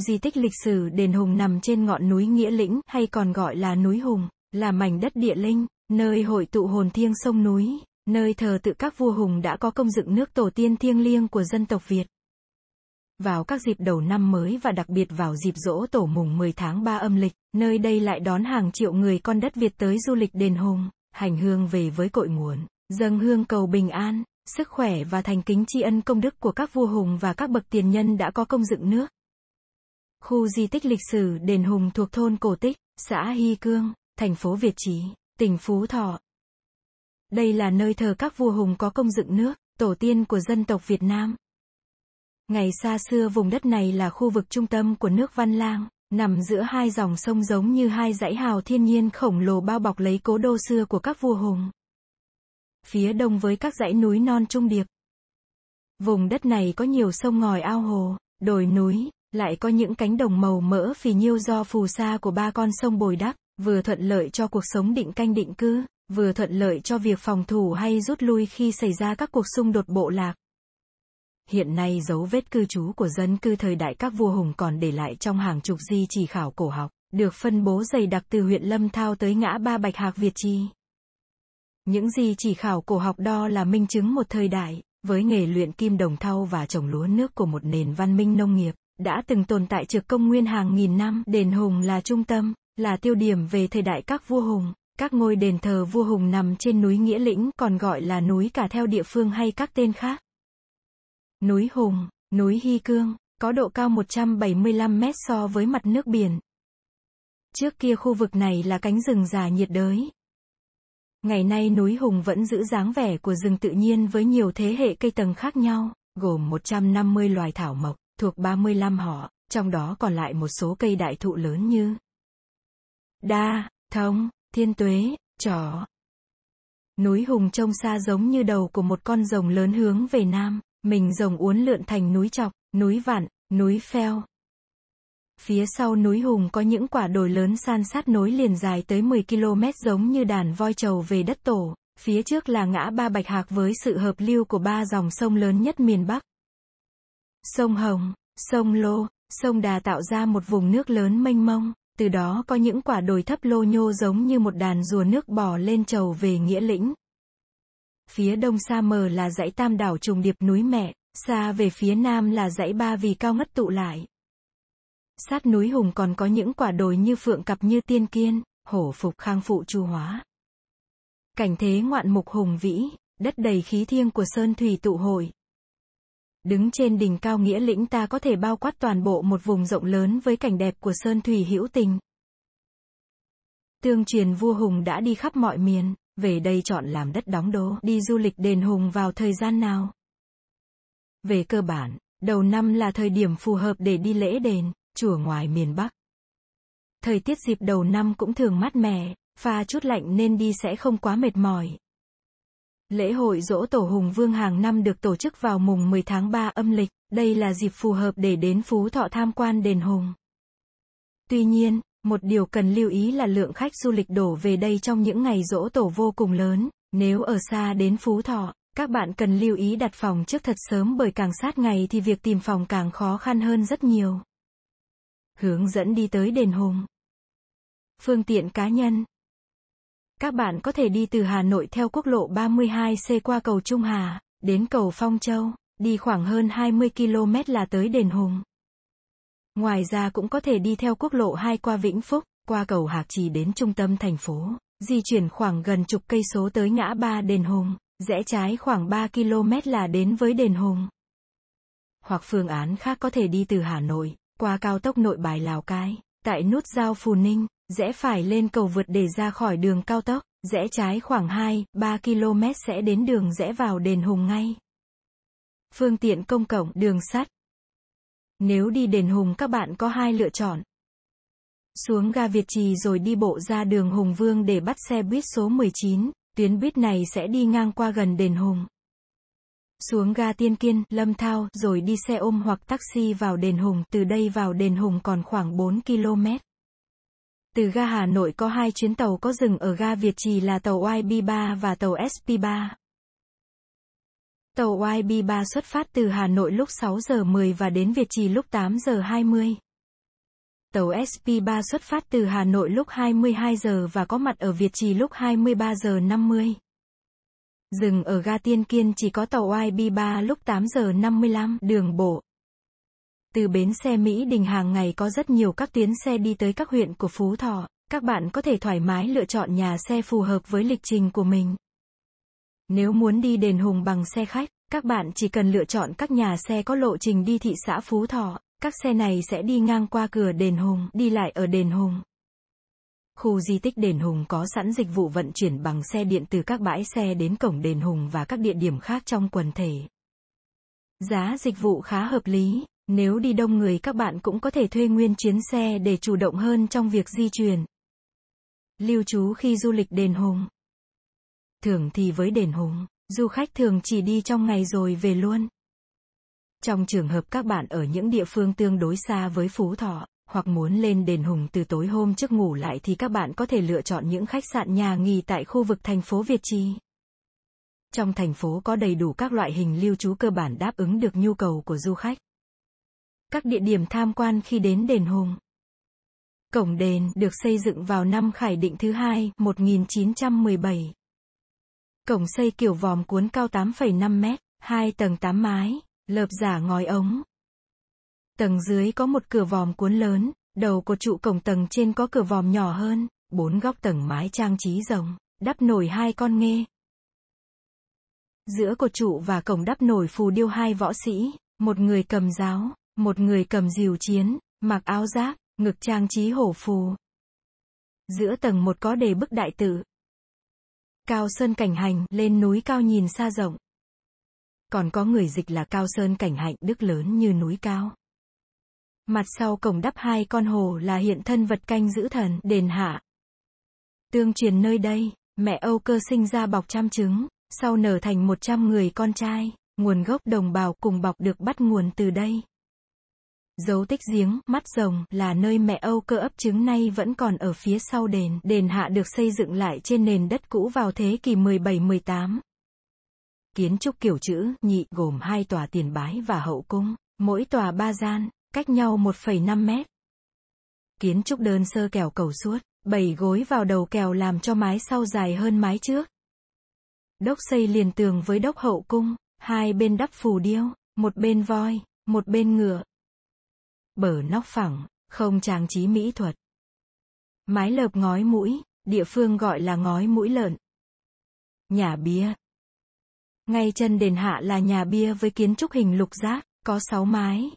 di tích lịch sử Đền Hùng nằm trên ngọn núi Nghĩa Lĩnh, hay còn gọi là núi Hùng, là mảnh đất địa linh, nơi hội tụ hồn thiêng sông núi, nơi thờ tự các vua hùng đã có công dựng nước tổ tiên thiêng liêng của dân tộc Việt. Vào các dịp đầu năm mới và đặc biệt vào dịp dỗ tổ mùng 10 tháng 3 âm lịch, nơi đây lại đón hàng triệu người con đất Việt tới du lịch đền hùng, hành hương về với cội nguồn, dâng hương cầu bình an, sức khỏe và thành kính tri ân công đức của các vua hùng và các bậc tiền nhân đã có công dựng nước. Khu di tích lịch sử đền hùng thuộc thôn Cổ Tích, xã Hy Cương, thành phố Việt Trì, tỉnh Phú Thọ. Đây là nơi thờ các vua hùng có công dựng nước, tổ tiên của dân tộc Việt Nam. Ngày xa xưa vùng đất này là khu vực trung tâm của nước Văn Lang, nằm giữa hai dòng sông giống như hai dãy hào thiên nhiên khổng lồ bao bọc lấy cố đô xưa của các vua hùng. Phía đông với các dãy núi non trung điệp. Vùng đất này có nhiều sông ngòi ao hồ, đồi núi, lại có những cánh đồng màu mỡ phì nhiêu do phù sa của ba con sông bồi đắp, vừa thuận lợi cho cuộc sống định canh định cư, vừa thuận lợi cho việc phòng thủ hay rút lui khi xảy ra các cuộc xung đột bộ lạc. Hiện nay dấu vết cư trú của dân cư thời đại các vua hùng còn để lại trong hàng chục di chỉ khảo cổ học, được phân bố dày đặc từ huyện Lâm Thao tới ngã ba Bạch Hạc Việt Chi. Những di chỉ khảo cổ học đo là minh chứng một thời đại, với nghề luyện kim đồng thau và trồng lúa nước của một nền văn minh nông nghiệp, đã từng tồn tại trực công nguyên hàng nghìn năm. Đền Hùng là trung tâm, là tiêu điểm về thời đại các vua hùng. Các ngôi đền thờ vua hùng nằm trên núi Nghĩa Lĩnh còn gọi là núi cả theo địa phương hay các tên khác. Núi Hùng, núi Hy Cương, có độ cao 175 mét so với mặt nước biển. Trước kia khu vực này là cánh rừng già nhiệt đới. Ngày nay núi Hùng vẫn giữ dáng vẻ của rừng tự nhiên với nhiều thế hệ cây tầng khác nhau, gồm 150 loài thảo mộc, thuộc 35 họ, trong đó còn lại một số cây đại thụ lớn như đa, thông, thiên tuế, trỏ. Núi Hùng trông xa giống như đầu của một con rồng lớn hướng về nam, mình rồng uốn lượn thành núi chọc, núi vạn, núi pheo. Phía sau núi Hùng có những quả đồi lớn san sát nối liền dài tới 10 km giống như đàn voi trầu về đất tổ. Phía trước là ngã ba Bạch Hạc với sự hợp lưu của ba dòng sông lớn nhất miền Bắc. Sông Hồng, sông Lô, sông Đà tạo ra một vùng nước lớn mênh mông, từ đó có những quả đồi thấp lô nhô giống như một đàn rùa nước bò lên trầu về nghĩa lĩnh. Phía đông xa mờ là dãy tam đảo trùng điệp núi mẹ, xa về phía nam là dãy ba vì cao ngất tụ lại. Sát núi Hùng còn có những quả đồi như phượng cặp như tiên kiên, hổ phục khang phụ chu hóa. Cảnh thế ngoạn mục hùng vĩ, đất đầy khí thiêng của sơn thủy tụ hội. Đứng trên đỉnh cao nghĩa lĩnh ta có thể bao quát toàn bộ một vùng rộng lớn với cảnh đẹp của sơn thủy hữu tình. Tương truyền vua Hùng đã đi khắp mọi miền, về đây chọn làm đất đóng đô, đi du lịch đền Hùng vào thời gian nào? Về cơ bản, đầu năm là thời điểm phù hợp để đi lễ đền, chùa ngoài miền Bắc. Thời tiết dịp đầu năm cũng thường mát mẻ, pha chút lạnh nên đi sẽ không quá mệt mỏi. Lễ hội dỗ tổ Hùng Vương hàng năm được tổ chức vào mùng 10 tháng 3 âm lịch, đây là dịp phù hợp để đến Phú Thọ tham quan đền Hùng. Tuy nhiên, một điều cần lưu ý là lượng khách du lịch đổ về đây trong những ngày dỗ tổ vô cùng lớn, nếu ở xa đến Phú Thọ, các bạn cần lưu ý đặt phòng trước thật sớm bởi càng sát ngày thì việc tìm phòng càng khó khăn hơn rất nhiều. Hướng dẫn đi tới đền Hùng. Phương tiện cá nhân. Các bạn có thể đi từ Hà Nội theo quốc lộ 32C qua cầu Trung Hà, đến cầu Phong Châu, đi khoảng hơn 20 km là tới đền Hùng. Ngoài ra cũng có thể đi theo quốc lộ 2 qua Vĩnh Phúc, qua cầu Hạc Trì đến trung tâm thành phố, di chuyển khoảng gần chục cây số tới ngã ba đền Hùng, rẽ trái khoảng 3 km là đến với đền Hùng. Hoặc phương án khác có thể đi từ Hà Nội, qua cao tốc nội bài Lào Cai, tại nút giao Phù Ninh, rẽ phải lên cầu vượt để ra khỏi đường cao tốc, rẽ trái khoảng 2, 3 km sẽ đến đường rẽ vào đền Hùng ngay. Phương tiện công cộng, đường sắt. Nếu đi đền Hùng các bạn có hai lựa chọn. Xuống ga Việt Trì rồi đi bộ ra đường Hùng Vương để bắt xe buýt số 19, tuyến buýt này sẽ đi ngang qua gần đền Hùng. Xuống ga Tiên Kiên, Lâm Thao, rồi đi xe ôm hoặc taxi vào đền Hùng, từ đây vào đền Hùng còn khoảng 4 km. Từ ga Hà Nội có hai chuyến tàu có dừng ở ga Việt Trì là tàu YB3 và tàu SP3. Tàu YB3 xuất phát từ Hà Nội lúc 6 giờ 10 và đến Việt Trì lúc 8 giờ 20. Tàu SP3 xuất phát từ Hà Nội lúc 22 giờ và có mặt ở Việt Trì lúc 23 giờ 50. Dừng ở ga Tiên Kiên chỉ có tàu IB3 lúc 8 giờ 55 đường bộ. Từ bến xe Mỹ Đình hàng ngày có rất nhiều các tuyến xe đi tới các huyện của Phú Thọ. Các bạn có thể thoải mái lựa chọn nhà xe phù hợp với lịch trình của mình. Nếu muốn đi đền Hùng bằng xe khách, các bạn chỉ cần lựa chọn các nhà xe có lộ trình đi thị xã Phú Thọ. Các xe này sẽ đi ngang qua cửa đền Hùng, đi lại ở đền Hùng. Khu di tích đền Hùng có sẵn dịch vụ vận chuyển bằng xe điện từ các bãi xe đến cổng đền Hùng và các địa điểm khác trong quần thể. Giá dịch vụ khá hợp lý, nếu đi đông người các bạn cũng có thể thuê nguyên chuyến xe để chủ động hơn trong việc di chuyển. Lưu trú khi du lịch đền Hùng. Thường thì với đền Hùng, du khách thường chỉ đi trong ngày rồi về luôn. Trong trường hợp các bạn ở những địa phương tương đối xa với Phú Thọ, hoặc muốn lên đền Hùng từ tối hôm trước ngủ lại thì các bạn có thể lựa chọn những khách sạn nhà nghỉ tại khu vực thành phố Việt Trì. Trong thành phố có đầy đủ các loại hình lưu trú cơ bản đáp ứng được nhu cầu của du khách. Các địa điểm tham quan khi đến đền Hùng. Cổng đền được xây dựng vào năm Khải Định thứ hai, 1917. Cổng xây kiểu vòm cuốn cao 8,5 mét, hai tầng 8 mái, lợp giả ngói ống. Tầng dưới có một cửa vòm cuốn lớn, đầu của trụ cổng tầng trên có cửa vòm nhỏ hơn, bốn góc tầng mái trang trí rồng, đắp nổi hai con nghê. Giữa cột trụ và cổng đắp nổi phù điêu hai võ sĩ, một người cầm giáo, một người cầm diều chiến, mặc áo giáp, ngực trang trí hổ phù. Giữa tầng một có đề bức đại tự. Cao Sơn Cảnh Hành, lên núi cao nhìn xa rộng. Còn có người dịch là Cao Sơn Cảnh Hạnh, đức lớn như núi cao. Mặt sau cổng đắp hai con hồ là hiện thân vật canh giữ thần, đền hạ. Tương truyền nơi đây, mẹ Âu cơ sinh ra bọc trăm trứng, sau nở thành một trăm người con trai, nguồn gốc đồng bào cùng bọc được bắt nguồn từ đây. Dấu tích giếng, mắt rồng, là nơi mẹ Âu cơ ấp trứng nay vẫn còn ở phía sau đền. Đền hạ được xây dựng lại trên nền đất cũ vào thế kỷ 17-18. Kiến trúc kiểu chữ, nhị, gồm hai tòa tiền bái và hậu cung, mỗi tòa ba gian, cách nhau 1,5 mét. Kiến trúc đơn sơ kèo cầu suốt, bảy gối vào đầu kèo làm cho mái sau dài hơn mái trước. Đốc xây liền tường với đốc hậu cung, hai bên đắp phù điêu, một bên voi, một bên ngựa. Bờ nóc phẳng, không trang trí mỹ thuật. Mái lợp ngói mũi, địa phương gọi là ngói mũi lợn. Nhà bia. Ngay chân đền hạ là nhà bia với kiến trúc hình lục giác, có sáu mái.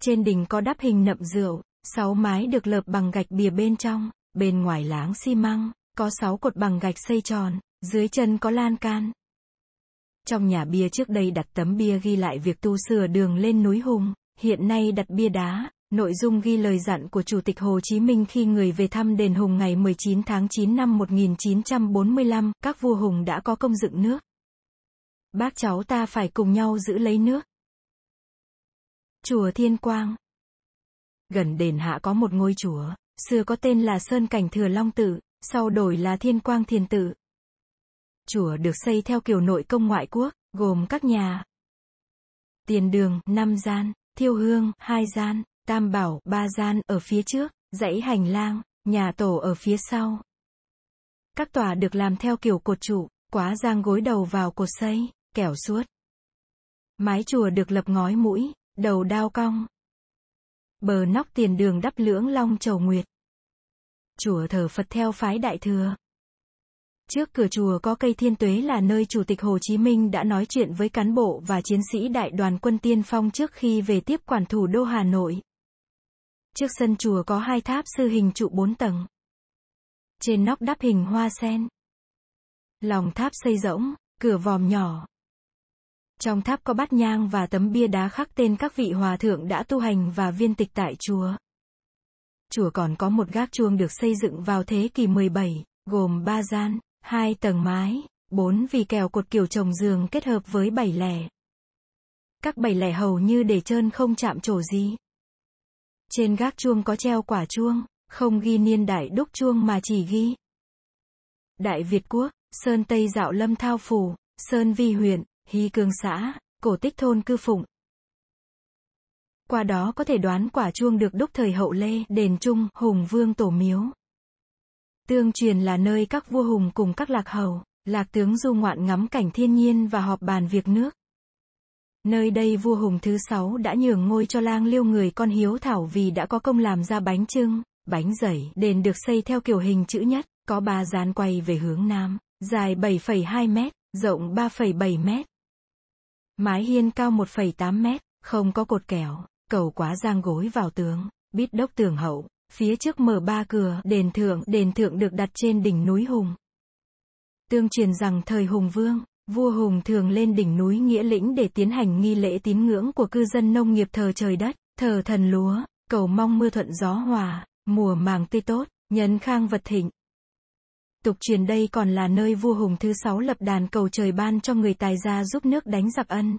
Trên đỉnh có đắp hình nậm rượu, sáu mái được lợp bằng gạch bìa bên trong, bên ngoài láng xi măng, có sáu cột bằng gạch xây tròn, dưới chân có lan can. Trong nhà bia trước đây đặt tấm bia ghi lại việc tu sửa đường lên núi Hùng, hiện nay đặt bia đá, nội dung ghi lời dặn của Chủ tịch Hồ Chí Minh khi người về thăm đền Hùng ngày 19 tháng 9 năm 1945, các vua Hùng đã có công dựng nước. Bác cháu ta phải cùng nhau giữ lấy nước. Chùa Thiên Quang Gần đền hạ có một ngôi chùa, xưa có tên là Sơn Cảnh Thừa Long Tự, sau đổi là Thiên Quang Thiền Tự. Chùa được xây theo kiểu nội công ngoại quốc, gồm các nhà. Tiền đường, năm gian, thiêu hương, hai gian, tam bảo, ba gian ở phía trước, dãy hành lang, nhà tổ ở phía sau. Các tòa được làm theo kiểu cột trụ, quá giang gối đầu vào cột xây, kẻo suốt. Mái chùa được lập ngói mũi, đầu đao cong. Bờ nóc tiền đường đắp lưỡng long chầu nguyệt. Chùa thờ Phật theo phái Đại Thừa. Trước cửa chùa có cây thiên tuế là nơi Chủ tịch Hồ Chí Minh đã nói chuyện với cán bộ và chiến sĩ đại đoàn quân tiên phong trước khi về tiếp quản thủ đô Hà Nội. Trước sân chùa có hai tháp sư hình trụ bốn tầng. Trên nóc đắp hình hoa sen. Lòng tháp xây rỗng, cửa vòm nhỏ. Trong tháp có bát nhang và tấm bia đá khắc tên các vị hòa thượng đã tu hành và viên tịch tại chùa. Chùa còn có một gác chuông được xây dựng vào thế kỷ 17, gồm ba gian, hai tầng mái, bốn vì kèo cột kiểu trồng giường kết hợp với bảy lẻ. Các bảy lẻ hầu như để trơn không chạm trổ gì. Trên gác chuông có treo quả chuông, không ghi niên đại đúc chuông mà chỉ ghi. Đại Việt Quốc, Sơn Tây Dạo Lâm Thao Phủ, Sơn Vi huyện, Hy Cương xã, cổ tích thôn cư phụng. qua đó có thể đoán quả chuông được đúc thời hậu Lê, đền Trung, Hùng Vương Tổ Miếu. Tương truyền là nơi các vua hùng cùng các lạc hầu, lạc tướng du ngoạn ngắm cảnh thiên nhiên và họp bàn việc nước. Nơi đây vua hùng thứ sáu đã nhường ngôi cho lang liêu người con hiếu thảo vì đã có công làm ra bánh trưng, bánh dày, đền được xây theo kiểu hình chữ nhất, có ba gian quay về hướng nam, dài 7,2 mét, rộng 3,7 mét. Mái hiên cao 1,8 mét, không có cột kẻo, cầu quá giang gối vào tường, bít đốc tường hậu, phía trước mở ba cửa, đền thượng, đền thượng được đặt trên đỉnh núi Hùng. Tương truyền rằng thời Hùng Vương, vua Hùng thường lên đỉnh núi Nghĩa Lĩnh để tiến hành nghi lễ tín ngưỡng của cư dân nông nghiệp thờ trời đất, thờ thần lúa, cầu mong mưa thuận gió hòa, mùa màng tươi tốt, nhân khang vật thịnh. Tục truyền đây còn là nơi vua Hùng thứ sáu lập đàn cầu trời ban cho người tài gia giúp nước đánh giặc ân.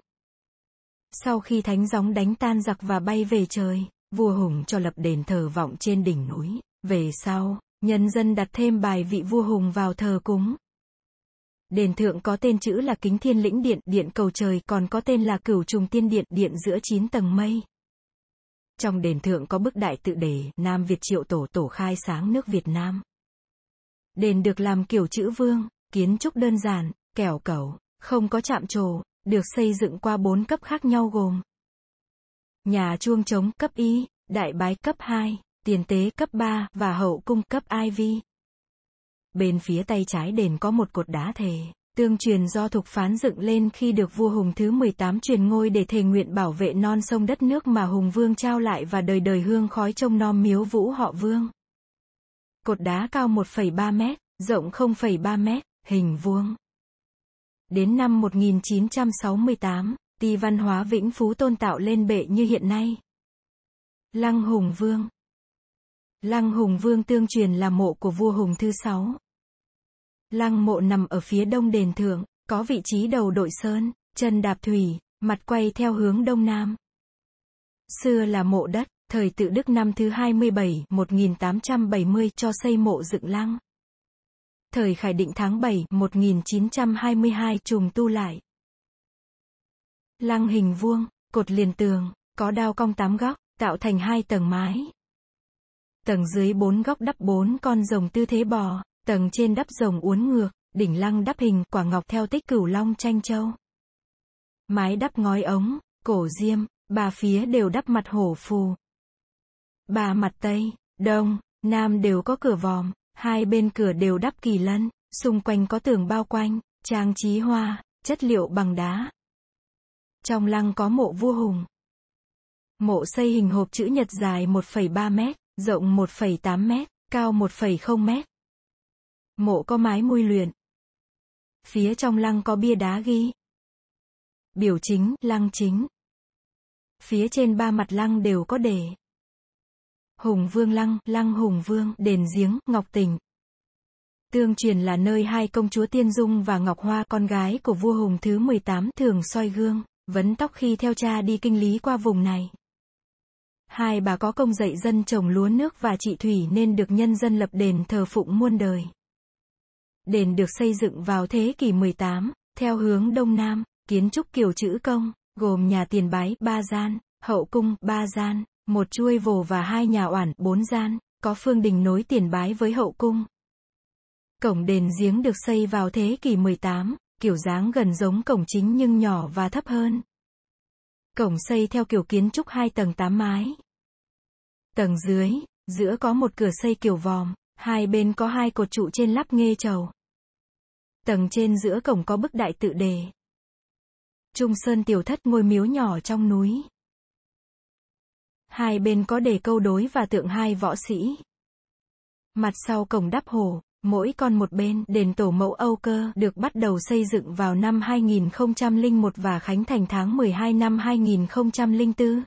Sau khi thánh gióng đánh tan giặc và bay về trời, vua Hùng cho lập đền thờ vọng trên đỉnh núi. Về sau, nhân dân đặt thêm bài vị vua Hùng vào thờ cúng. Đền thượng có tên chữ là Kính Thiên Lĩnh Điện, Điện Cầu Trời, còn có tên là Cửu Trùng Tiên Điện, Điện giữa chín tầng mây. Trong đền thượng có bức đại tự đề, Nam Việt Triệu Tổ Tổ khai sáng nước Việt Nam. Đền được làm kiểu chữ vương, kiến trúc đơn giản, kẻo cầu, không có chạm trổ, được xây dựng qua bốn cấp khác nhau gồm Nhà chuông trống cấp Y, đại bái cấp 2, tiền tế cấp 3 và hậu cung cấp IV. Bên phía tay trái đền có một cột đá thề, tương truyền do thục phán dựng lên khi được vua Hùng thứ 18 truyền ngôi để thề nguyện bảo vệ non sông đất nước mà Hùng Vương trao lại và đời đời hương khói trông nom miếu vũ họ Vương. Cột đá cao 1,3 mét, rộng 0,3 mét, hình vuông. Đến năm 1968, ti văn hóa Vĩnh Phú tôn tạo lên bệ như hiện nay. Lăng Hùng Vương Lăng Hùng Vương tương truyền là mộ của vua Hùng thứ sáu. Lăng mộ nằm ở phía đông đền thượng, có vị trí đầu đội sơn, chân đạp thủy, mặt quay theo hướng đông nam. Xưa là mộ đất, thời tự Đức năm thứ 27, 1870 cho xây mộ dựng lăng. Thời Khải Định tháng 7, 1922 trùng tu lại. Lăng hình vuông, cột liền tường, có đao cong tám góc, tạo thành hai tầng mái. Tầng dưới bốn góc đắp bốn con rồng tư thế bò, tầng trên đắp rồng uốn ngược, đỉnh lăng đắp hình quả ngọc theo tích cửu long tranh châu. Mái đắp ngói ống, cổ diêm, ba phía đều đắp mặt hổ phù. Ba mặt Tây, Đông, Nam đều có cửa vòm, hai bên cửa đều đắp kỳ lân, xung quanh có tường bao quanh, trang trí hoa, chất liệu bằng đá, trong lăng có mộ vua Hùng. Mộ xây hình hộp chữ nhật dài 1,3 mét, rộng 1,8 mét, cao 1,0 mét. Mộ có mái mui luyện. Phía trong lăng có bia đá ghi. Biểu chính, lăng chính. Phía trên ba mặt lăng đều có đề. Hùng Vương Lăng, Lăng Hùng Vương, đền giếng, Ngọc Tình. Tương truyền là nơi hai công chúa Tiên Dung và Ngọc Hoa con gái của vua Hùng thứ 18 thường soi gương vấn tóc khi theo cha đi kinh lý qua vùng này. Hai bà có công dạy dân trồng lúa nước và trị thủy nên được nhân dân lập đền thờ phụng muôn đời. Đền được xây dựng vào thế kỷ 18, theo hướng đông nam, kiến trúc kiểu chữ công, gồm nhà tiền bái, ba gian, hậu cung, ba gian, một chuôi vồ và hai nhà oản, bốn gian, có phương đình nối tiền bái với hậu cung. Cổng đền giếng được xây vào thế kỷ 18, kiểu dáng gần giống cổng chính nhưng nhỏ và thấp hơn. Cổng xây theo kiểu kiến trúc hai tầng tám mái. Tầng dưới, giữa có một cửa xây kiểu vòm, hai bên có hai cột trụ trên lắp nghê trầu. Tầng trên giữa cổng có bức đại tự đề. Trung Sơn tiểu thất ngôi miếu nhỏ trong núi. Hai bên có đề câu đối và tượng hai võ sĩ. Mặt sau cổng đắp hồ, Mỗi con một bên, đền tổ mẫu Âu Cơ được bắt đầu xây dựng vào năm 2001 và khánh thành tháng 12 năm 2004.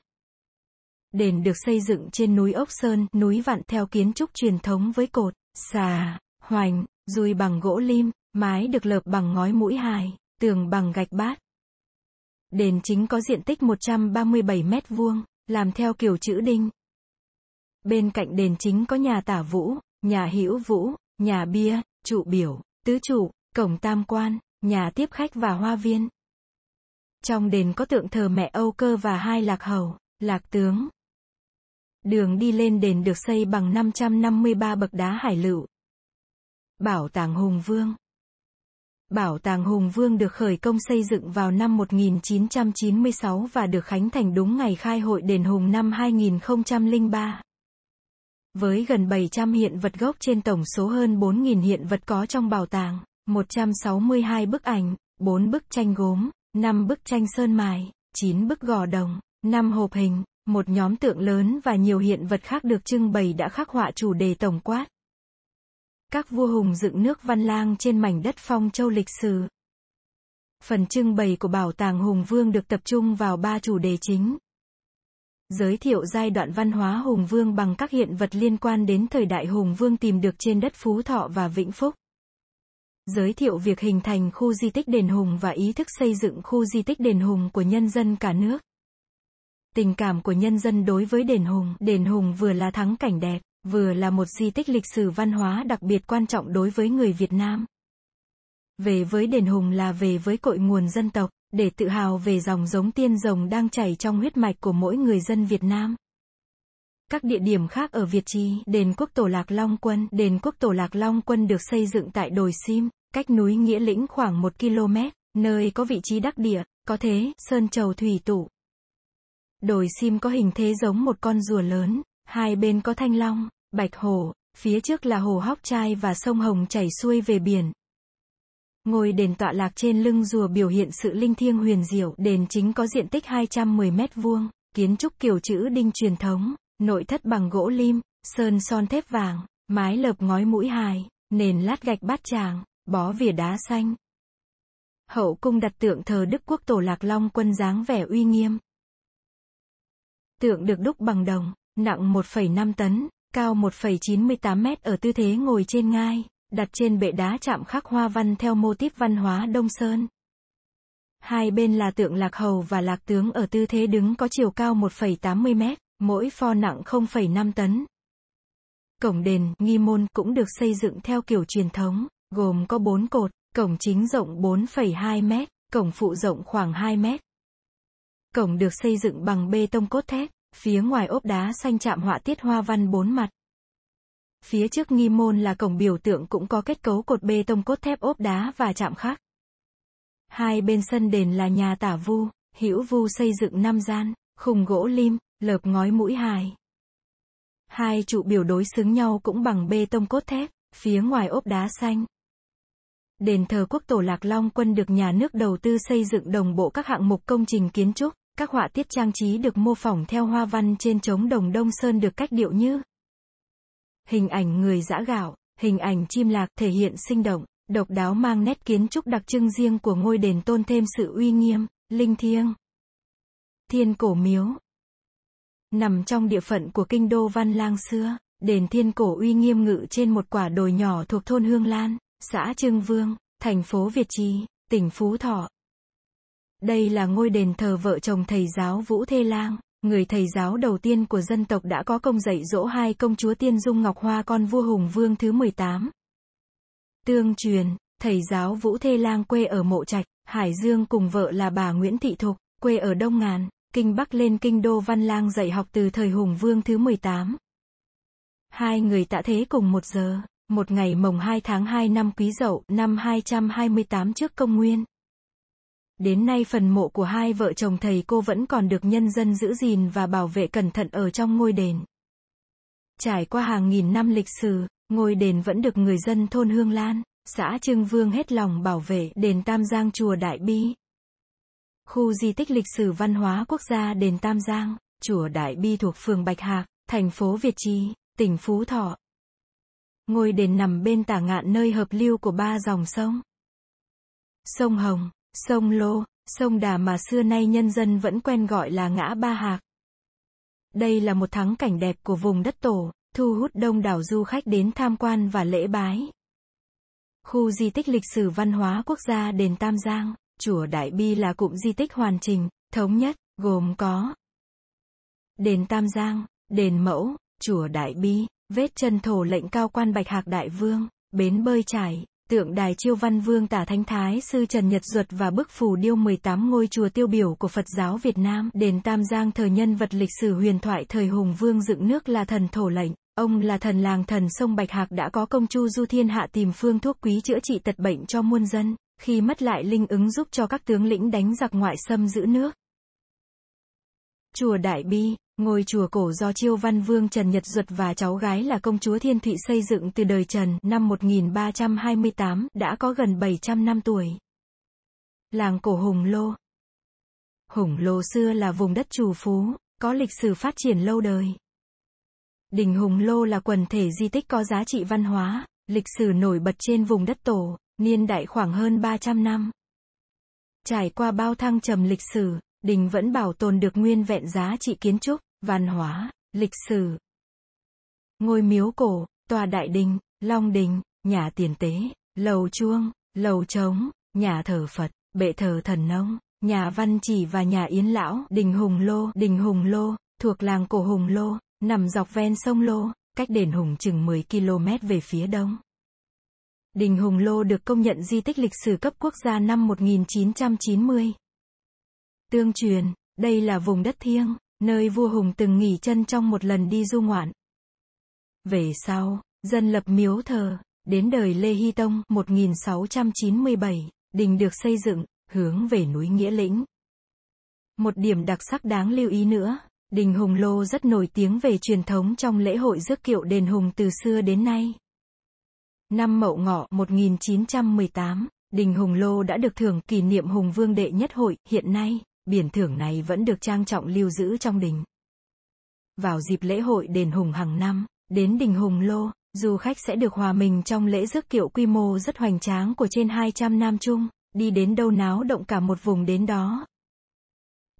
Đền được xây dựng trên núi Ốc Sơn, núi vặn theo kiến trúc truyền thống với cột, xà, hoành, dùi bằng gỗ lim, mái được lợp bằng ngói mũi hài, tường bằng gạch bát. Đền chính có diện tích 137 mét vuông, làm theo kiểu chữ đinh. Bên cạnh đền chính có nhà tả vũ, nhà hữu vũ, nhà bia, trụ biểu, tứ trụ, cổng tam quan, nhà tiếp khách và hoa viên. Trong đền có tượng thờ mẹ Âu Cơ và hai lạc hầu. Lạc Tướng. Đường đi lên đền được xây bằng 553 bậc đá hải lựu. Bảo tàng Hùng Vương. Bảo tàng Hùng Vương được khởi công xây dựng vào năm 1996 và được khánh thành đúng ngày khai hội đền Hùng năm 2003. Với gần 700 hiện vật gốc trên tổng số hơn 4.000 hiện vật có trong bảo tàng, 162 bức ảnh, 4 bức tranh gốm, 5 bức tranh sơn mài, 9 bức gò đồng, 5 hộp hình, một nhóm tượng lớn và nhiều hiện vật khác được trưng bày đã khắc họa chủ đề tổng quát. Các vua hùng dựng nước văn lang trên mảnh đất phong châu lịch sử. Phần trưng bày của Bảo tàng Hùng Vương được tập trung vào ba chủ đề chính. Giới thiệu giai đoạn văn hóa Hùng Vương bằng các hiện vật liên quan đến thời đại Hùng Vương tìm được trên đất Phú Thọ và Vĩnh Phúc. Giới thiệu việc hình thành khu di tích Đền Hùng và ý thức xây dựng khu di tích Đền Hùng của nhân dân cả nước. Tình cảm của nhân dân đối với Đền Hùng, Đền Hùng vừa là thắng cảnh đẹp, vừa là một di tích lịch sử văn hóa đặc biệt quan trọng đối với người Việt Nam. Về với Đền Hùng là về với cội nguồn dân tộc, để tự hào về dòng giống tiên rồng đang chảy trong huyết mạch của mỗi người dân Việt Nam. Các địa điểm khác ở Việt Trì, đền quốc tổ Lạc Long Quân, đền quốc tổ Lạc Long Quân được xây dựng tại đồi Sim, cách núi Nghĩa Lĩnh khoảng 1 km, nơi có vị trí đắc địa, có thế, sơn chầu thủy tụ. Đồi Sim có hình thế giống một con rùa lớn, hai bên có thanh long, bạch hổ, phía trước là hồ Hóc Trai và sông Hồng chảy xuôi về biển. Ngôi đền tọa lạc trên lưng rùa biểu hiện sự linh thiêng huyền diệu, đền chính có diện tích 210 mét vuông, kiến trúc kiểu chữ đinh truyền thống, nội thất bằng gỗ lim, sơn son thép vàng, mái lợp ngói mũi hài, nền lát gạch bát tràng, bó vỉa đá xanh. Hậu cung đặt tượng thờ Đức Quốc Tổ Lạc Long quân dáng vẻ uy nghiêm. Tượng được đúc bằng đồng, nặng 1,5 tấn, cao 1,98 mét ở tư thế ngồi trên ngai, đặt trên bệ đá chạm khắc hoa văn theo mô típ văn hóa Đông Sơn. Hai bên là tượng lạc hầu và lạc tướng ở tư thế đứng có chiều cao 1,80 mét, mỗi pho nặng 0,5 tấn. Cổng đền, nghi môn cũng được xây dựng theo kiểu truyền thống, gồm có 4 cột, cổng chính rộng 4,2 mét, cổng phụ rộng khoảng 2 mét. Cổng được xây dựng bằng bê tông cốt thép, phía ngoài ốp đá xanh chạm họa tiết hoa văn bốn mặt. Phía trước nghi môn là cổng biểu tượng cũng có kết cấu cột bê tông cốt thép ốp đá và chạm khắc. Hai bên sân đền là nhà tả vu, hữu vu xây dựng năm gian, khung gỗ lim, lợp ngói mũi hài. Hai trụ biểu đối xứng nhau cũng bằng bê tông cốt thép, phía ngoài ốp đá xanh. Đền thờ quốc tổ Lạc Long quân được nhà nước đầu tư xây dựng đồng bộ các hạng mục công trình kiến trúc, các họa tiết trang trí được mô phỏng theo hoa văn trên trống đồng Đông Sơn được cách điệu như hình ảnh người giã gạo, hình ảnh chim lạc thể hiện sinh động, độc đáo mang nét kiến trúc đặc trưng riêng của ngôi đền tôn thêm sự uy nghiêm, linh thiêng. Thiên cổ miếu Nằm trong địa phận của kinh đô Văn Lang xưa, đền thiên cổ uy nghiêm ngự trên một quả đồi nhỏ thuộc thôn Hương Lan, xã Trương Vương, thành phố Việt Trì, tỉnh Phú Thọ. Đây là ngôi đền thờ vợ chồng thầy giáo Vũ Thê Lang, người thầy giáo đầu tiên của dân tộc đã có công dạy dỗ hai công chúa Tiên Dung Ngọc Hoa con vua Hùng Vương thứ 18. Tương truyền, thầy giáo Vũ Thê Lang quê ở Mộ Trạch, Hải Dương cùng vợ là bà Nguyễn Thị Thục, quê ở Đông Ngàn, Kinh Bắc lên Kinh Đô Văn Lang dạy học từ thời Hùng Vương thứ 18. Hai người tạ thế cùng một giờ, một ngày mồng 2 tháng 2 năm Quý Dậu, năm 228 trước công nguyên. Đến nay phần mộ của hai vợ chồng thầy cô vẫn còn được nhân dân giữ gìn và bảo vệ cẩn thận ở trong ngôi đền. Trải qua hàng nghìn năm lịch sử, ngôi đền vẫn được người dân thôn Hương Lan, xã Trưng Vương hết lòng bảo vệ đền Tam Giang chùa Đại Bi. Khu di tích lịch sử văn hóa quốc gia đền Tam Giang, chùa Đại Bi thuộc phường Bạch Hạc, thành phố Việt Trì, tỉnh Phú Thọ. Ngôi đền nằm bên tả ngạn nơi hợp lưu của ba dòng sông. Sông Hồng, Sông Lô, sông Đà mà xưa nay nhân dân vẫn quen gọi là ngã ba hạc. Đây là một thắng cảnh đẹp của vùng đất tổ, thu hút đông đảo du khách đến tham quan và lễ bái. Khu di tích lịch sử văn hóa quốc gia đền Tam Giang, chùa Đại Bi là cụm di tích hoàn chỉnh, thống nhất, gồm có đền Tam Giang, đền Mẫu, chùa Đại Bi, vết chân thổ lệnh cao quan Bạch Hạc Đại Vương, bến bơi trải, tượng đài chiêu văn vương tả thánh thái sư Trần Nhật Duật và bức phù điêu 18 ngôi chùa tiêu biểu của Phật giáo Việt Nam. Đền Tam Giang thờ nhân vật lịch sử huyền thoại thời Hùng Vương dựng nước là thần thổ lệnh. Ông là thần làng thần sông Bạch Hạc đã có công chu du thiên hạ tìm phương thuốc quý chữa trị tật bệnh cho muôn dân, khi mất lại linh ứng giúp cho các tướng lĩnh đánh giặc ngoại xâm giữ nước. Chùa Đại Bi, ngôi chùa cổ do Chiêu Văn Vương Trần Nhật Duật và cháu gái là công chúa Thiên Thụy xây dựng từ đời Trần, năm 1328, đã có gần 700 năm tuổi. Làng cổ Hùng Lô Hùng Lô xưa là vùng đất trù phú, có lịch sử phát triển lâu đời. Đình Hùng Lô là quần thể di tích có giá trị văn hóa, lịch sử nổi bật trên vùng đất tổ, niên đại khoảng hơn 300 năm. Trải qua bao thăng trầm lịch sử, đình vẫn bảo tồn được nguyên vẹn giá trị kiến trúc, văn hóa, lịch sử. Ngôi miếu cổ, tòa đại đình, long đình, nhà tiền tế, lầu chuông, lầu trống, nhà thờ Phật, bệ thờ thần nông, nhà văn chỉ và nhà yến lão, đình Hùng Lô, đình Hùng Lô, thuộc làng cổ Hùng Lô, nằm dọc ven sông Lô, cách đền Hùng chừng 10 km về phía đông. Đình Hùng Lô được công nhận di tích lịch sử cấp quốc gia năm 1990. Tương truyền, đây là vùng đất thiêng, nơi vua Hùng từng nghỉ chân trong một lần đi du ngoạn. Về sau, dân lập miếu thờ, đến đời Lê Hy Tông 1697, đình được xây dựng, hướng về núi Nghĩa Lĩnh. Một điểm đặc sắc đáng lưu ý nữa, đình Hùng Lô rất nổi tiếng về truyền thống trong lễ hội rước kiệu đền Hùng từ xưa đến nay. Năm Mậu Ngọ 1918, đình Hùng Lô đã được thưởng kỷ niệm Hùng Vương đệ nhất hội, hiện nay, biển thưởng này vẫn được trang trọng lưu giữ trong đình. Vào dịp lễ hội đền Hùng hàng năm, đến đình Hùng Lô, du khách sẽ được hòa mình trong lễ rước kiệu quy mô rất hoành tráng của trên 200 nam trung, đi đến đâu náo động cả một vùng đến đó.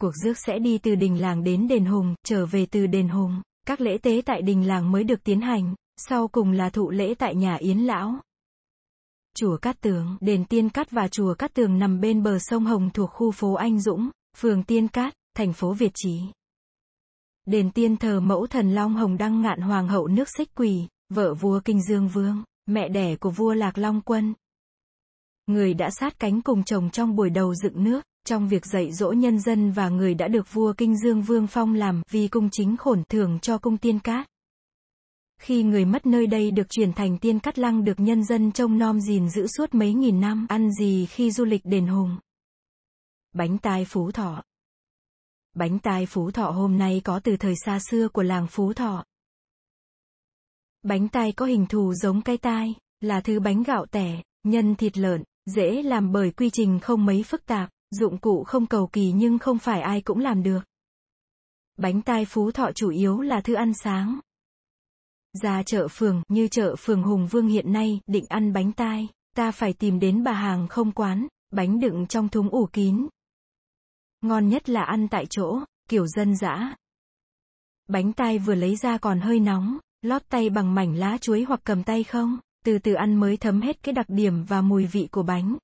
Cuộc rước sẽ đi từ đình làng đến đền Hùng, trở về từ đền Hùng, các lễ tế tại đình làng mới được tiến hành, sau cùng là thụ lễ tại nhà Yến Lão. Chùa Cát Tường, đền Tiên Cát và chùa Cát Tường nằm bên bờ sông Hồng thuộc khu phố Anh Dũng, phường Tiên Cát, thành phố Việt Trì. Đền tiên thờ mẫu thần Long Hồng Đăng Ngạn Hoàng hậu nước xích quỳ, vợ vua Kinh Dương Vương, mẹ đẻ của vua Lạc Long Quân. Người đã sát cánh cùng chồng trong buổi đầu dựng nước, trong việc dạy dỗ nhân dân và người đã được vua Kinh Dương Vương phong làm vì cung chính khổn thường cho cung tiên cát. Khi người mất nơi đây được chuyển thành tiên cát lăng được nhân dân trông nom gìn giữ suốt mấy nghìn năm, ăn gì khi du lịch đền hùng. Bánh tai Phú Thọ Bánh tai Phú Thọ hôm nay có từ thời xa xưa của làng Phú Thọ. Bánh tai có hình thù giống cái tai, là thứ bánh gạo tẻ, nhân thịt lợn, dễ làm bởi quy trình không mấy phức tạp, dụng cụ không cầu kỳ nhưng không phải ai cũng làm được. Bánh tai Phú Thọ chủ yếu là thứ ăn sáng. Ra chợ phường, như chợ phường Hùng Vương hiện nay, định ăn bánh tai, ta phải tìm đến bà hàng không quán, bánh đựng trong thúng ủ kín, Ngon nhất là ăn tại chỗ, kiểu dân dã. Bánh tai vừa lấy ra còn hơi nóng, lót tay bằng mảnh lá chuối hoặc cầm tay không, từ từ ăn mới thấm hết cái đặc điểm và mùi vị của bánh.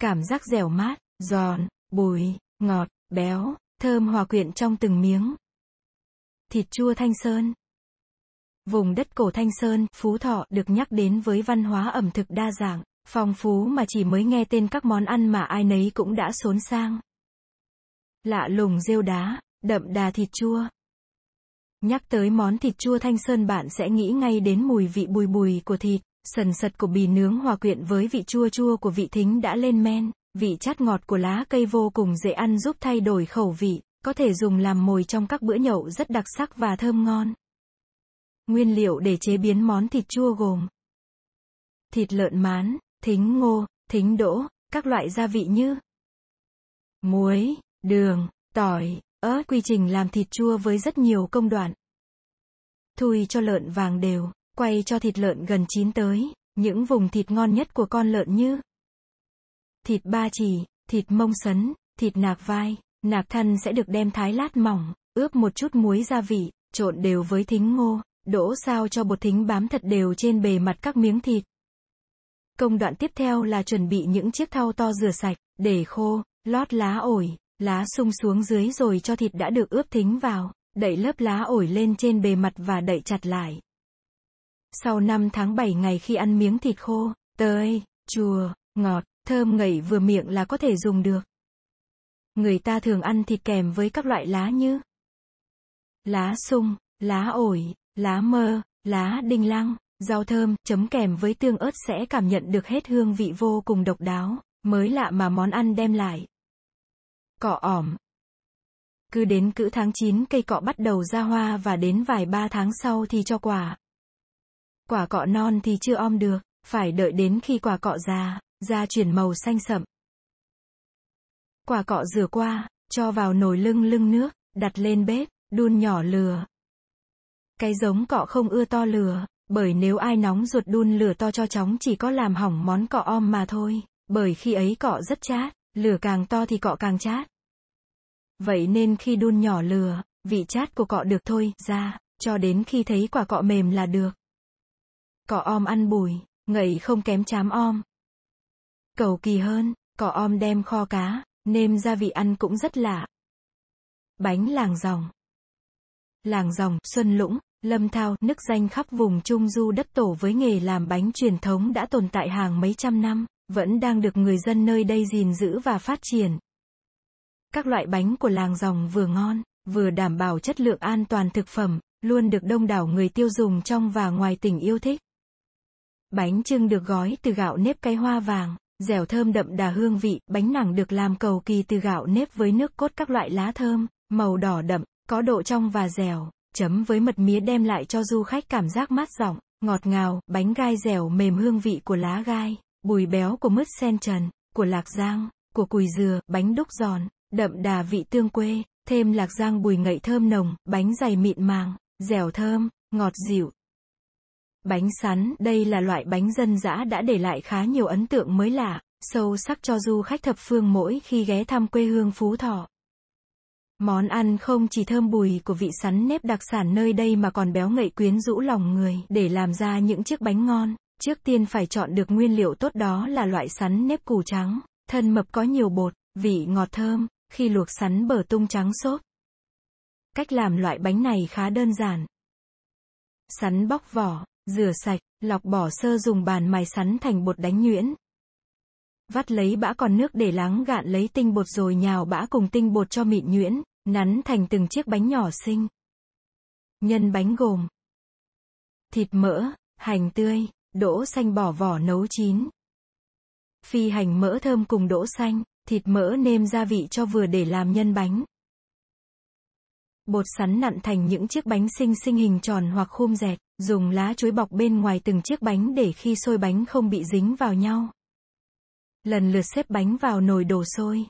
Cảm giác dẻo mát, giòn, bùi, ngọt, béo, thơm hòa quyện trong từng miếng. Thịt chua Thanh Sơn Vùng đất cổ Thanh Sơn, Phú Thọ được nhắc đến với văn hóa ẩm thực đa dạng, phong phú mà chỉ mới nghe tên các món ăn mà ai nấy cũng đã xốn sang. Lạ lùng rêu đá, đậm đà thịt chua. Nhắc tới món thịt chua thanh sơn bạn sẽ nghĩ ngay đến mùi vị bùi bùi của thịt, sần sật của bì nướng hòa quyện với vị chua chua của vị thính đã lên men, vị chát ngọt của lá cây vô cùng dễ ăn giúp thay đổi khẩu vị, có thể dùng làm mồi trong các bữa nhậu rất đặc sắc và thơm ngon. Nguyên liệu để chế biến món thịt chua gồm thịt lợn mán, thính ngô, thính đỗ, các loại gia vị như muối, đường, tỏi, ớt. Quy trình làm thịt chua với rất nhiều công đoạn. Thui cho lợn vàng đều, quay cho thịt lợn gần chín tới, những vùng thịt ngon nhất của con lợn như thịt ba chỉ, thịt mông sấn, thịt nạc vai, nạc thân sẽ được đem thái lát mỏng, ướp một chút muối gia vị, trộn đều với thính ngô, đỗ sao cho bột thính bám thật đều trên bề mặt các miếng thịt. Công đoạn tiếp theo là chuẩn bị những chiếc thau to rửa sạch, để khô, lót lá ổi, Lá sung xuống dưới rồi cho thịt đã được ướp thính vào, đậy lớp lá ổi lên trên bề mặt và đậy chặt lại. Sau 5 tháng 7 ngày khi ăn miếng thịt khô, tơi, chua, ngọt, thơm ngậy vừa miệng là có thể dùng được. Người ta thường ăn thịt kèm với các loại lá như lá sung, lá ổi, lá mơ, lá đinh lăng, rau thơm, chấm kèm với tương ớt sẽ cảm nhận được hết hương vị vô cùng độc đáo, mới lạ mà món ăn đem lại. Cọ ỏm Cứ đến cữ tháng 9 cây cọ bắt đầu ra hoa và đến vài ba tháng sau thì cho quả. Quả cọ non thì chưa om được, phải đợi đến khi quả cọ già, da chuyển màu xanh sậm. Quả cọ rửa qua, cho vào nồi lưng lưng nước, đặt lên bếp, đun nhỏ lửa. Cái giống cọ không ưa to lửa, bởi nếu ai nóng ruột đun lửa to cho chóng chỉ có làm hỏng món cọ om mà thôi, bởi khi ấy cọ rất chát, lửa càng to thì cọ càng chát. Vậy nên khi đun nhỏ lửa, vị chát của cọ được thôi, ra, cho đến khi thấy quả cọ mềm là được. Cọ om ăn bùi, ngậy không kém chám om. Cầu kỳ hơn, cọ om đem kho cá, nêm gia vị ăn cũng rất lạ. Bánh làng ròng Làng ròng, Xuân Lũng, Lâm Thao, nức danh khắp vùng Trung Du đất tổ với nghề làm bánh truyền thống đã tồn tại hàng mấy trăm năm, vẫn đang được người dân nơi đây gìn giữ và phát triển. Các loại bánh của làng dòng vừa ngon, vừa đảm bảo chất lượng an toàn thực phẩm, luôn được đông đảo người tiêu dùng trong và ngoài tỉnh yêu thích. Bánh trưng được gói từ gạo nếp cái hoa vàng, dẻo thơm đậm đà hương vị, bánh nẳng được làm cầu kỳ từ gạo nếp với nước cốt các loại lá thơm, màu đỏ đậm, có độ trong và dẻo, chấm với mật mía đem lại cho du khách cảm giác mát giọng, ngọt ngào, bánh gai dẻo mềm hương vị của lá gai, bùi béo của mứt sen trần, của lạc giang, của cùi dừa, bánh đúc giòn, đậm đà vị tương quê, thêm lạc giang bùi ngậy thơm nồng, bánh dày mịn màng, dẻo thơm, ngọt dịu. Bánh sắn, đây là loại bánh dân dã đã để lại khá nhiều ấn tượng mới lạ, sâu sắc cho du khách thập phương mỗi khi ghé thăm quê hương Phú Thọ. Món ăn không chỉ thơm bùi của vị sắn nếp đặc sản nơi đây mà còn béo ngậy quyến rũ lòng người. Để làm ra những chiếc bánh ngon, trước tiên phải chọn được nguyên liệu tốt đó là loại sắn nếp củ trắng, thân mập có nhiều bột, vị ngọt thơm, khi luộc sắn bở tung trắng xốp. Cách làm loại bánh này khá đơn giản. Sắn bóc vỏ, rửa sạch, lọc bỏ sơ dùng bàn mài sắn thành bột đánh nhuyễn. Vắt lấy bã còn nước để lắng gạn lấy tinh bột rồi nhào bã cùng tinh bột cho mịn nhuyễn, nắn thành từng chiếc bánh nhỏ xinh. Nhân bánh gồm thịt mỡ, hành tươi, đỗ xanh bỏ vỏ nấu chín. Phi hành mỡ thơm cùng đỗ xanh, thịt mỡ nêm gia vị cho vừa để làm nhân bánh. Bột sắn nặn thành những chiếc bánh xinh xinh hình tròn hoặc khum dẹt, dùng lá chuối bọc bên ngoài từng chiếc bánh để khi sôi bánh không bị dính vào nhau. Lần lượt xếp bánh vào nồi đổ sôi.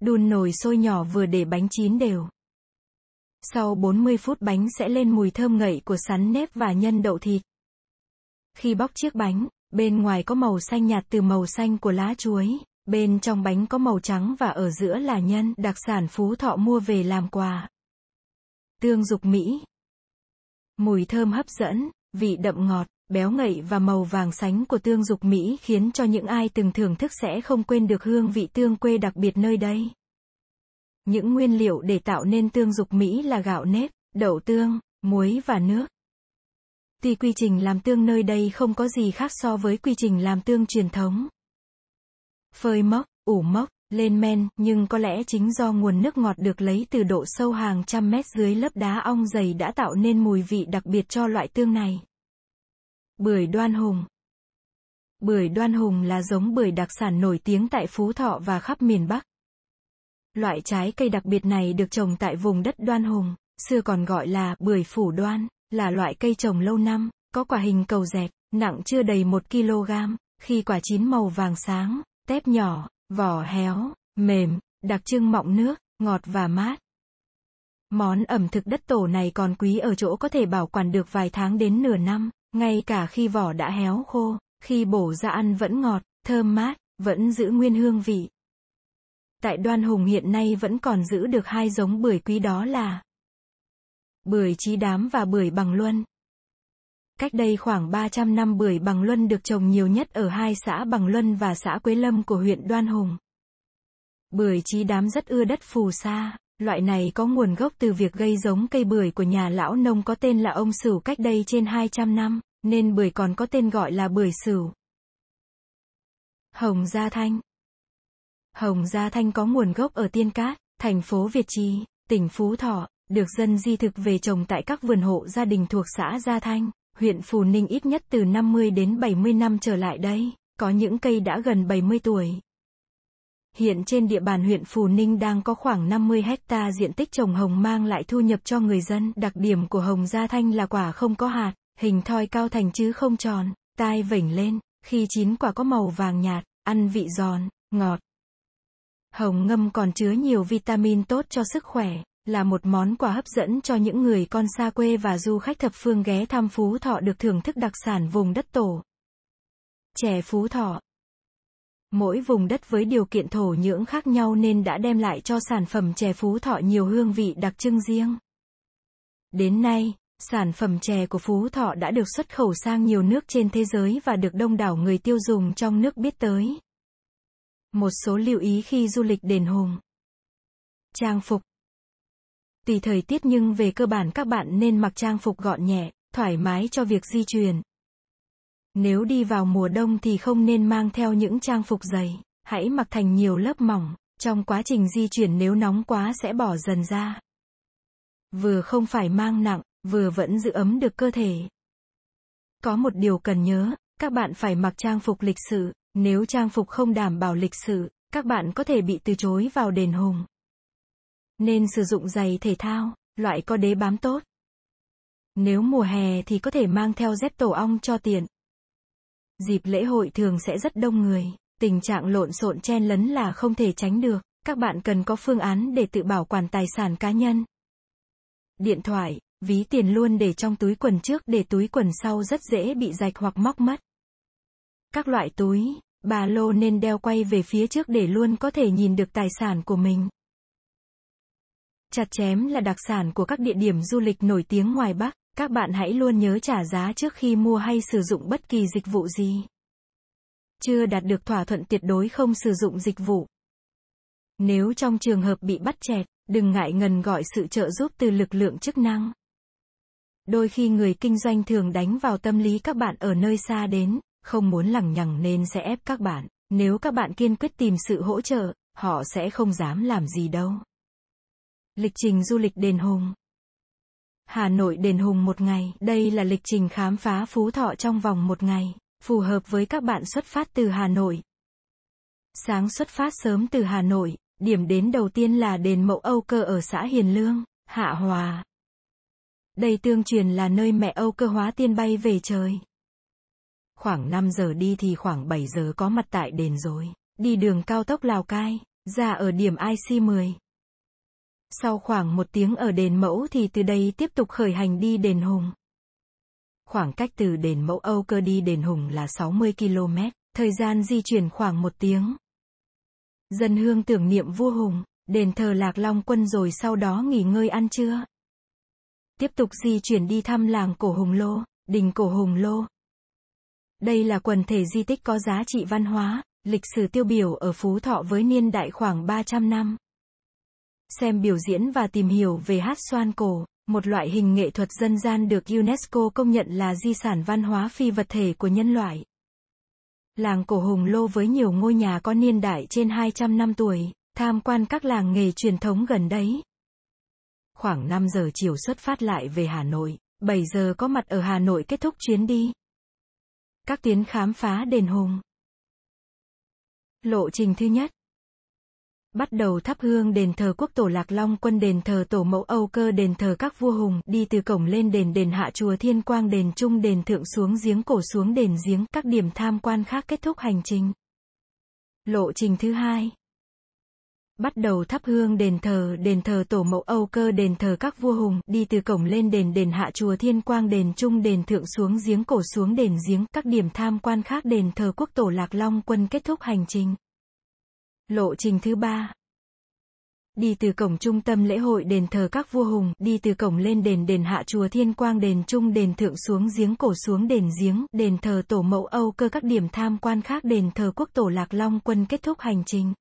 Đun nồi sôi nhỏ vừa để bánh chín đều. Sau 40 phút bánh sẽ lên mùi thơm ngậy của sắn nếp và nhân đậu thịt. Khi bóc chiếc bánh, bên ngoài có màu xanh nhạt từ màu xanh của lá chuối, bên trong bánh có màu trắng và ở giữa là nhân, đặc sản Phú Thọ mua về làm quà. Tương dục Mỹ. Mùi thơm hấp dẫn, vị đậm ngọt, béo ngậy và màu vàng sánh của tương dục Mỹ khiến cho những ai từng thưởng thức sẽ không quên được hương vị tương quê đặc biệt nơi đây. Những nguyên liệu để tạo nên tương dục Mỹ là gạo nếp, đậu tương, muối và nước. Tuy quy trình làm tương nơi đây không có gì khác so với quy trình làm tương truyền thống. Phơi mốc, ủ mốc, lên men, nhưng có lẽ chính do nguồn nước ngọt được lấy từ độ sâu hàng trăm mét dưới lớp đá ong dày đã tạo nên mùi vị đặc biệt cho loại tương này. Bưởi đoan hùng Bưởi đoan hùng là giống bưởi đặc sản nổi tiếng tại Phú Thọ và khắp miền Bắc. Loại trái cây đặc biệt này được trồng tại vùng đất đoan hùng, xưa còn gọi là bưởi phủ đoan, là loại cây trồng lâu năm, có quả hình cầu dẹt, nặng chưa đầy 1 kg, khi quả chín màu vàng sáng, tép nhỏ, vỏ héo, mềm, đặc trưng mọng nước, ngọt và mát. Món ẩm thực đất tổ này còn quý ở chỗ có thể bảo quản được vài tháng đến nửa năm, ngay cả khi vỏ đã héo khô, khi bổ ra ăn vẫn ngọt, thơm mát, vẫn giữ nguyên hương vị. Tại Đoan Hùng hiện nay vẫn còn giữ được hai giống bưởi quý đó là bưởi trí đám và bưởi bằng luân. Cách đây khoảng 300 năm bưởi bằng luân được trồng nhiều nhất ở hai xã Bằng Luân và xã Quế Lâm của huyện Đoan Hùng. Bưởi trí đám rất ưa đất phù sa, loại này có nguồn gốc từ việc gây giống cây bưởi của nhà lão nông có tên là ông Sửu cách đây trên 200 năm, nên bưởi còn có tên gọi là bưởi Sửu. Hồng Gia Thanh Hồng Gia Thanh có nguồn gốc ở Tiên Cát, thành phố Việt Trì, tỉnh Phú Thọ, được dân di thực về trồng tại các vườn hộ gia đình thuộc xã Gia Thanh, huyện Phù Ninh ít nhất từ 50 đến 70 năm trở lại đây, có những cây đã gần 70 tuổi. Hiện trên địa bàn huyện Phù Ninh đang có khoảng 50 hecta diện tích trồng hồng mang lại thu nhập cho người dân. Đặc điểm của hồng gia thanh là quả không có hạt, hình thoi cao thành chứ không tròn, tai vểnh lên, khi chín quả có màu vàng nhạt, ăn vị giòn, ngọt. Hồng ngâm còn chứa nhiều vitamin tốt cho sức khỏe, là một món quà hấp dẫn cho những người con xa quê và du khách thập phương ghé thăm Phú Thọ được thưởng thức đặc sản vùng đất tổ. Chè Phú Thọ Mỗi vùng đất với điều kiện thổ nhưỡng khác nhau nên đã đem lại cho sản phẩm chè Phú Thọ nhiều hương vị đặc trưng riêng. Đến nay, sản phẩm chè của Phú Thọ đã được xuất khẩu sang nhiều nước trên thế giới và được đông đảo người tiêu dùng trong nước biết tới. Một số lưu ý khi du lịch đền Hùng. Trang phục Tùy thời tiết nhưng về cơ bản các bạn nên mặc trang phục gọn nhẹ, thoải mái cho việc di chuyển. Nếu đi vào mùa đông thì không nên mang theo những trang phục dày, hãy mặc thành nhiều lớp mỏng, trong quá trình di chuyển nếu nóng quá sẽ bỏ dần ra. Vừa không phải mang nặng, vừa vẫn giữ ấm được cơ thể. Có một điều cần nhớ, các bạn phải mặc trang phục lịch sự, nếu trang phục không đảm bảo lịch sự, các bạn có thể bị từ chối vào đền hùng. Nên sử dụng giày thể thao, loại có đế bám tốt. Nếu mùa hè thì có thể mang theo dép tổ ong cho tiện. Dịp lễ hội thường sẽ rất đông người, tình trạng lộn xộn chen lấn là không thể tránh được, các bạn cần có phương án để tự bảo quản tài sản cá nhân. Điện thoại, ví tiền luôn để trong túi quần trước để túi quần sau rất dễ bị rạch hoặc móc mất. Các loại túi, ba lô nên đeo quay về phía trước để luôn có thể nhìn được tài sản của mình. Chặt chém là đặc sản của các địa điểm du lịch nổi tiếng ngoài Bắc, các bạn hãy luôn nhớ trả giá trước khi mua hay sử dụng bất kỳ dịch vụ gì. Chưa đạt được thỏa thuận tuyệt đối không sử dụng dịch vụ. Nếu trong trường hợp bị bắt chẹt, đừng ngại ngần gọi sự trợ giúp từ lực lượng chức năng. Đôi khi người kinh doanh thường đánh vào tâm lý các bạn ở nơi xa đến, không muốn lằng nhằng nên sẽ ép các bạn. Nếu các bạn kiên quyết tìm sự hỗ trợ, họ sẽ không dám làm gì đâu. Lịch trình du lịch Đền Hùng Hà Nội Đền Hùng một ngày, đây là lịch trình khám phá Phú Thọ trong vòng một ngày, phù hợp với các bạn xuất phát từ Hà Nội. Sáng xuất phát sớm từ Hà Nội, điểm đến đầu tiên là đền Mậu Âu Cơ ở xã Hiền Lương, Hạ Hòa. Đây tương truyền là nơi mẹ Âu Cơ hóa tiên bay về trời. Khoảng 5 giờ đi thì khoảng 7 giờ có mặt tại đền rồi. Đi đường cao tốc Lào Cai, ra ở điểm IC10. Sau khoảng một tiếng ở đền mẫu thì từ đây tiếp tục khởi hành đi đền Hùng. Khoảng cách từ đền mẫu Âu cơ đi đền Hùng là 60 km, thời gian di chuyển khoảng một tiếng. Dân hương tưởng niệm vua Hùng, đền thờ Lạc Long Quân rồi sau đó nghỉ ngơi ăn trưa. Tiếp tục di chuyển đi thăm làng Cổ Hùng Lô, đình Cổ Hùng Lô. Đây là quần thể di tích có giá trị văn hóa, lịch sử tiêu biểu ở Phú Thọ với niên đại khoảng 300 năm xem biểu diễn và tìm hiểu về hát xoan cổ, một loại hình nghệ thuật dân gian được UNESCO công nhận là di sản văn hóa phi vật thể của nhân loại. Làng cổ Hùng Lô với nhiều ngôi nhà có niên đại trên 200 năm tuổi, tham quan các làng nghề truyền thống gần đấy. Khoảng 5 giờ chiều xuất phát lại về Hà Nội, 7 giờ có mặt ở Hà Nội kết thúc chuyến đi. Các tuyến khám phá đền Hùng. Lộ trình thứ nhất bắt đầu thắp hương đền thờ quốc tổ Lạc Long quân đền thờ tổ mẫu Âu cơ đền thờ các vua hùng, đi từ cổng lên đền đền hạ chùa Thiên Quang đền trung đền thượng xuống giếng cổ xuống đền giếng, các điểm tham quan khác kết thúc hành trình. Lộ trình thứ hai Bắt đầu thắp hương đền thờ, đền thờ tổ mẫu Âu cơ đền thờ các vua hùng, đi từ cổng lên đền đền hạ chùa Thiên Quang đền trung đền thượng xuống giếng cổ xuống đền giếng, các điểm tham quan khác đền thờ quốc tổ Lạc Long quân kết thúc hành trình. Lộ trình thứ ba Đi từ cổng trung tâm lễ hội đền thờ các vua hùng, đi từ cổng lên đền đền hạ chùa Thiên Quang đền trung đền thượng xuống giếng cổ xuống đền giếng, đền thờ tổ mẫu Âu cơ các điểm tham quan khác đền thờ quốc tổ Lạc Long quân kết thúc hành trình.